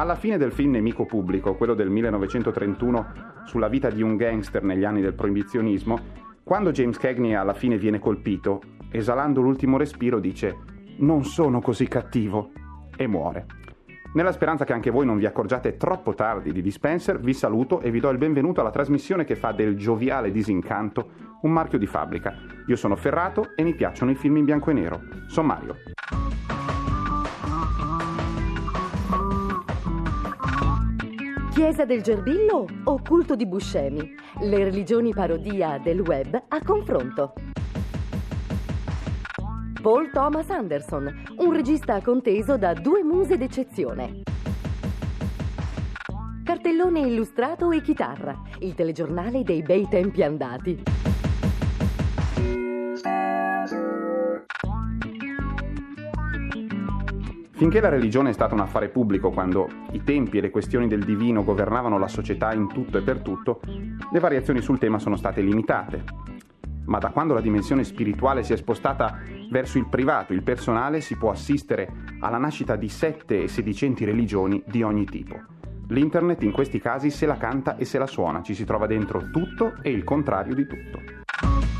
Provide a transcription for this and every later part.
Alla fine del film Nemico Pubblico, quello del 1931 sulla vita di un gangster negli anni del proibizionismo, quando James Cagney alla fine viene colpito, esalando l'ultimo respiro dice non sono così cattivo e muore. Nella speranza che anche voi non vi accorgiate troppo tardi di Dispenser, vi saluto e vi do il benvenuto alla trasmissione che fa del gioviale disincanto un marchio di fabbrica. Io sono Ferrato e mi piacciono i film in bianco e nero. Sono Chiesa del Gerbillo o culto di Buscemi? Le religioni parodia del web a confronto. Paul Thomas Anderson, un regista conteso da due muse d'eccezione. Cartellone illustrato e chitarra, il telegiornale dei bei tempi andati. Finché la religione è stata un affare pubblico, quando i tempi e le questioni del divino governavano la società in tutto e per tutto, le variazioni sul tema sono state limitate. Ma da quando la dimensione spirituale si è spostata verso il privato, il personale, si può assistere alla nascita di sette e sedicenti religioni di ogni tipo. L'internet in questi casi se la canta e se la suona, ci si trova dentro tutto e il contrario di tutto.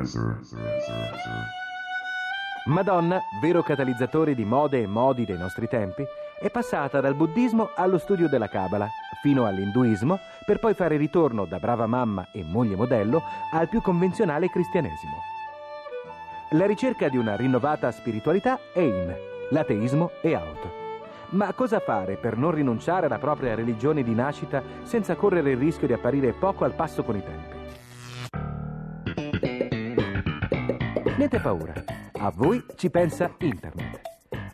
Dispenser. Madonna, vero catalizzatore di mode e modi dei nostri tempi, è passata dal buddismo allo studio della Kabbalah, fino all'induismo, per poi fare ritorno da brava mamma e moglie modello al più convenzionale cristianesimo. La ricerca di una rinnovata spiritualità è in l'ateismo e out. Ma cosa fare per non rinunciare alla propria religione di nascita senza correre il rischio di apparire poco al passo con i tempi? Niente paura, a voi ci pensa Internet.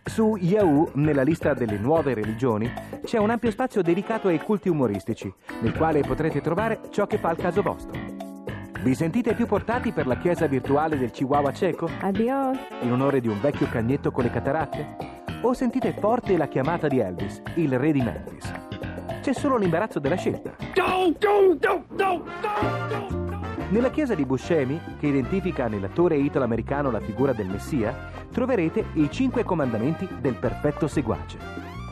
Su Yahoo, nella lista delle nuove religioni, c'è un ampio spazio dedicato ai culti umoristici, nel quale potrete trovare ciò che fa il caso vostro. Vi sentite più portati per la chiesa virtuale del Chihuahua cieco? Adios. In onore di un vecchio cagnetto con le cataratte? O sentite forte la chiamata di Elvis, il re di Memphis? C'è solo l'imbarazzo della scelta. Nella chiesa di Buscemi, che identifica nell'attore italo-americano la figura del Messia, troverete i cinque comandamenti del perfetto seguace.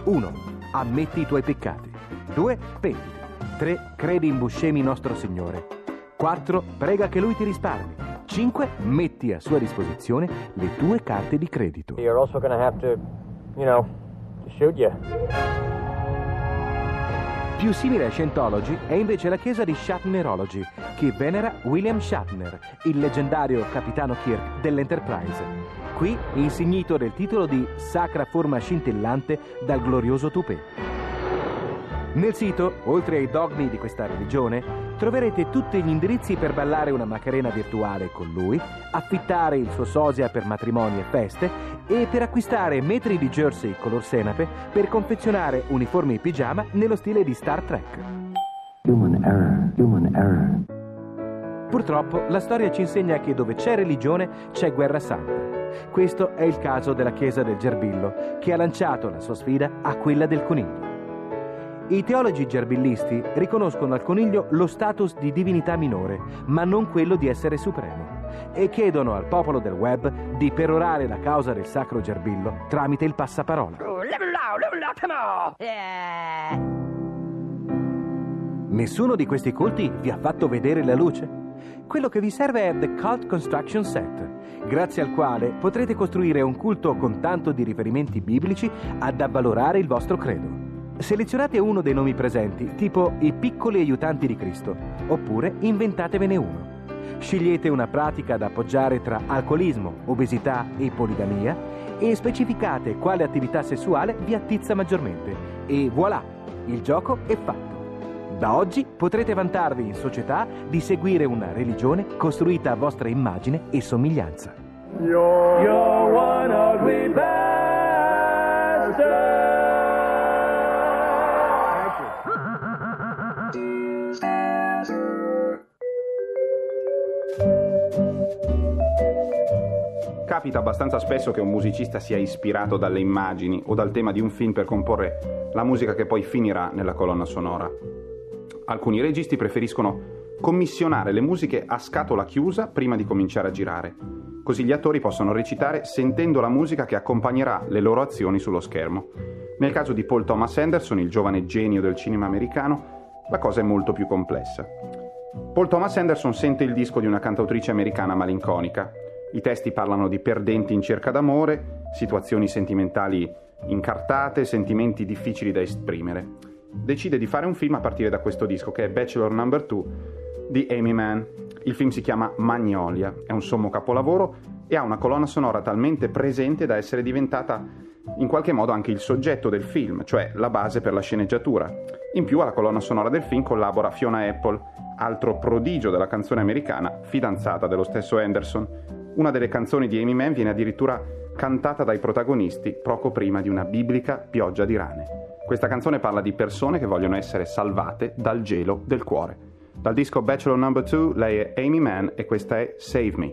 1. Ammetti i tuoi peccati. 2. Pentiti. 3. Credi in Buscemi nostro Signore. 4. Prega che Lui ti risparmi. 5. Metti a sua disposizione le tue carte di credito. You're also to have to, you know, shoot you. Più simile a Scientology è invece la chiesa di Shatnerology, che venera William Shatner, il leggendario capitano Kirk dell'Enterprise. Qui insignito del titolo di Sacra forma scintillante dal glorioso Tupé. Nel sito, oltre ai dogmi di questa religione, troverete tutti gli indirizzi per ballare una macarena virtuale con lui, affittare il suo sosia per matrimoni e feste e per acquistare metri di jersey color senape per confezionare uniformi e pigiama nello stile di Star Trek. Human error, human error. Purtroppo la storia ci insegna che dove c'è religione c'è guerra santa. Questo è il caso della Chiesa del Gerbillo, che ha lanciato la sua sfida a quella del coniglio. I teologi gerbillisti riconoscono al coniglio lo status di divinità minore, ma non quello di essere supremo, e chiedono al popolo del web di perorare la causa del sacro gerbillo tramite il passaparola. Nessuno di questi culti vi ha fatto vedere la luce? Quello che vi serve è The Cult Construction Set, grazie al quale potrete costruire un culto con tanto di riferimenti biblici ad avvalorare il vostro credo. Selezionate uno dei nomi presenti, tipo i piccoli aiutanti di Cristo, oppure inventatevene uno. Scegliete una pratica da appoggiare tra alcolismo, obesità e poligamia e specificate quale attività sessuale vi attizza maggiormente. E voilà, il gioco è fatto. Da oggi potrete vantarvi in società di seguire una religione costruita a vostra immagine e somiglianza. You're, you're Capita abbastanza spesso che un musicista sia ispirato dalle immagini o dal tema di un film per comporre la musica che poi finirà nella colonna sonora. Alcuni registi preferiscono commissionare le musiche a scatola chiusa prima di cominciare a girare, così gli attori possono recitare sentendo la musica che accompagnerà le loro azioni sullo schermo. Nel caso di Paul Thomas Anderson, il giovane genio del cinema americano, la cosa è molto più complessa. Paul Thomas Anderson sente il disco di una cantautrice americana malinconica. I testi parlano di perdenti in cerca d'amore, situazioni sentimentali incartate, sentimenti difficili da esprimere. Decide di fare un film a partire da questo disco che è Bachelor Number 2 di Amy Mann. Il film si chiama Magnolia, è un sommo capolavoro e ha una colonna sonora talmente presente da essere diventata in qualche modo anche il soggetto del film, cioè la base per la sceneggiatura. In più alla colonna sonora del film collabora Fiona Apple, altro prodigio della canzone americana, fidanzata dello stesso Anderson. Una delle canzoni di Amy Mann viene addirittura cantata dai protagonisti poco prima di una biblica pioggia di rane. Questa canzone parla di persone che vogliono essere salvate dal gelo del cuore. Dal disco Bachelor No. 2 lei è Amy Mann e questa è Save Me.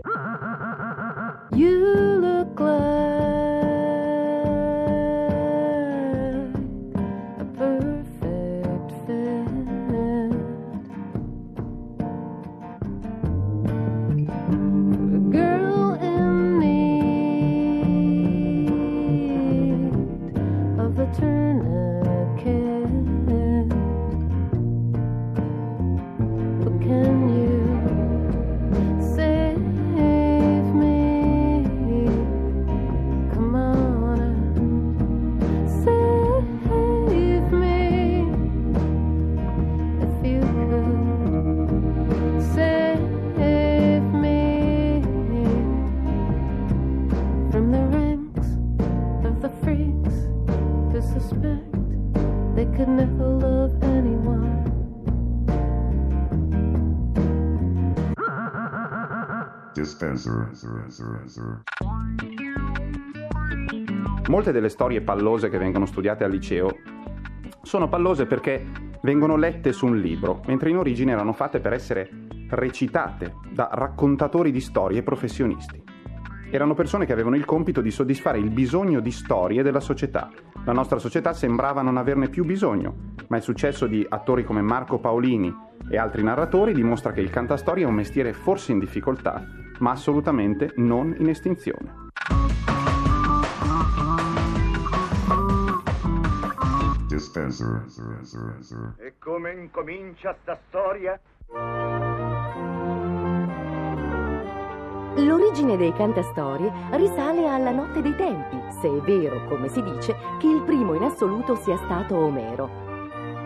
Dispenser. Molte delle storie pallose che vengono studiate al liceo sono pallose perché vengono lette su un libro, mentre in origine erano fatte per essere recitate da raccontatori di storie professionisti. Erano persone che avevano il compito di soddisfare il bisogno di storie della società. La nostra società sembrava non averne più bisogno, ma il successo di attori come Marco Paolini e altri narratori dimostra che il cantastorie è un mestiere forse in difficoltà, ma assolutamente non in estinzione. E come incomincia sta storia? L'origine dei cantastorie risale alla notte dei tempi, se è vero, come si dice, che il primo in assoluto sia stato Omero.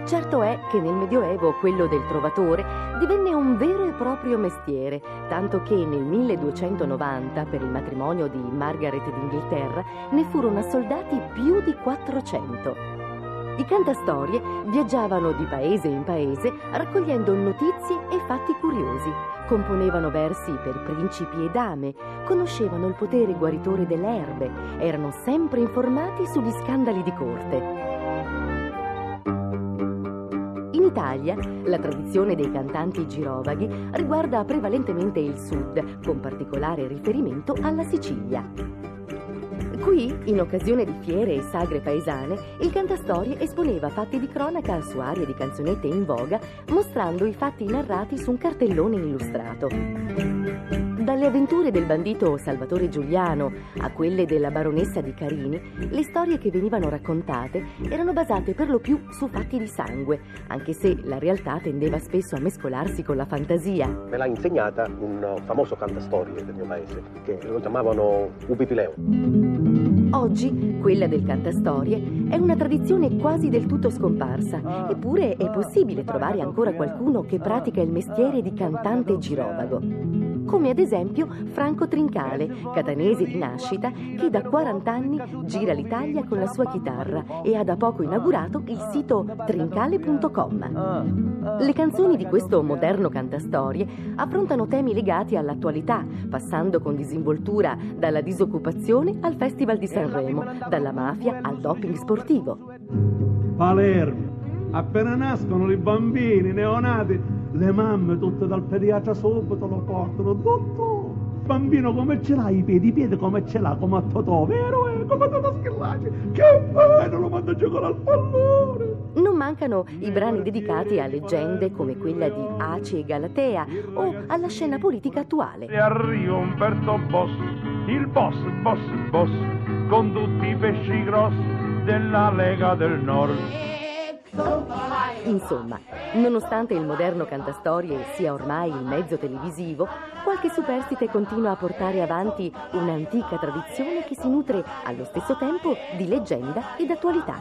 Certo è che nel Medioevo quello del trovatore divenne un vero e proprio mestiere, tanto che nel 1290, per il matrimonio di Margaret d'Inghilterra, ne furono assoldati più di 400. I cantastorie viaggiavano di paese in paese raccogliendo notizie e fatti curiosi, componevano versi per principi e dame, conoscevano il potere guaritore delle erbe, erano sempre informati sugli scandali di corte. Italia, la tradizione dei cantanti girovaghi riguarda prevalentemente il sud, con particolare riferimento alla Sicilia. Qui, in occasione di fiere e sagre paesane, il cantastorie esponeva fatti di cronaca su arie di canzonette in voga, mostrando i fatti narrati su un cartellone illustrato. Dalle avventure del bandito Salvatore Giuliano a quelle della baronessa di Carini, le storie che venivano raccontate erano basate per lo più su fatti di sangue, anche se la realtà tendeva spesso a mescolarsi con la fantasia. Me l'ha insegnata un famoso cantastorie del mio paese, che lo chiamavano Upipileo. Oggi quella del cantastorie è una tradizione quasi del tutto scomparsa, eppure è possibile trovare ancora qualcuno che pratica il mestiere di cantante girovago. Come ad esempio Franco Trincale, catanese di nascita, che da 40 anni gira l'Italia con la sua chitarra e ha da poco inaugurato il sito trincale.com. Le canzoni di questo moderno cantastorie affrontano temi legati all'attualità, passando con disinvoltura dalla disoccupazione al Festival di Sanremo, dalla mafia al doping sportivo. Palermo. Appena nascono i bambini neonati, le mamme tutte dal pediatra subito lo portano. Dottor, bambino come ce l'ha, i piedi, i piedi come ce l'ha, come a Totò, vero? Eh? Come a Totò Schillaci, che bello, lo manda a giocare al pallone. Non mancano i brani dedicati a leggende come quella di Aci e Galatea o alla scena politica attuale. E arriva Umberto Boss, il boss, boss, boss, con tutti i pesci grossi della Lega del Nord. Insomma, nonostante il moderno cantastorie sia ormai il mezzo televisivo, qualche superstite continua a portare avanti un'antica tradizione che si nutre allo stesso tempo di leggenda ed attualità.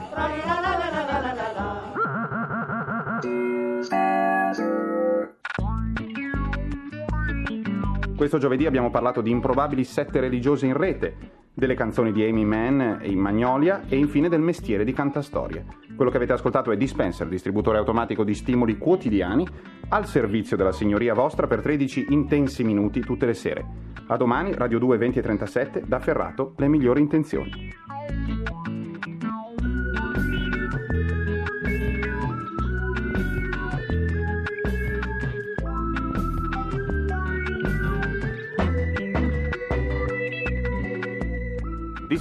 Questo giovedì abbiamo parlato di improbabili sette religiose in rete, delle canzoni di Amy Mann in Magnolia e infine del mestiere di cantastorie. Quello che avete ascoltato è Dispenser, distributore automatico di stimoli quotidiani, al servizio della signoria vostra per 13 intensi minuti tutte le sere. A domani, Radio 2 20 e 37, da Ferrato, le migliori intenzioni.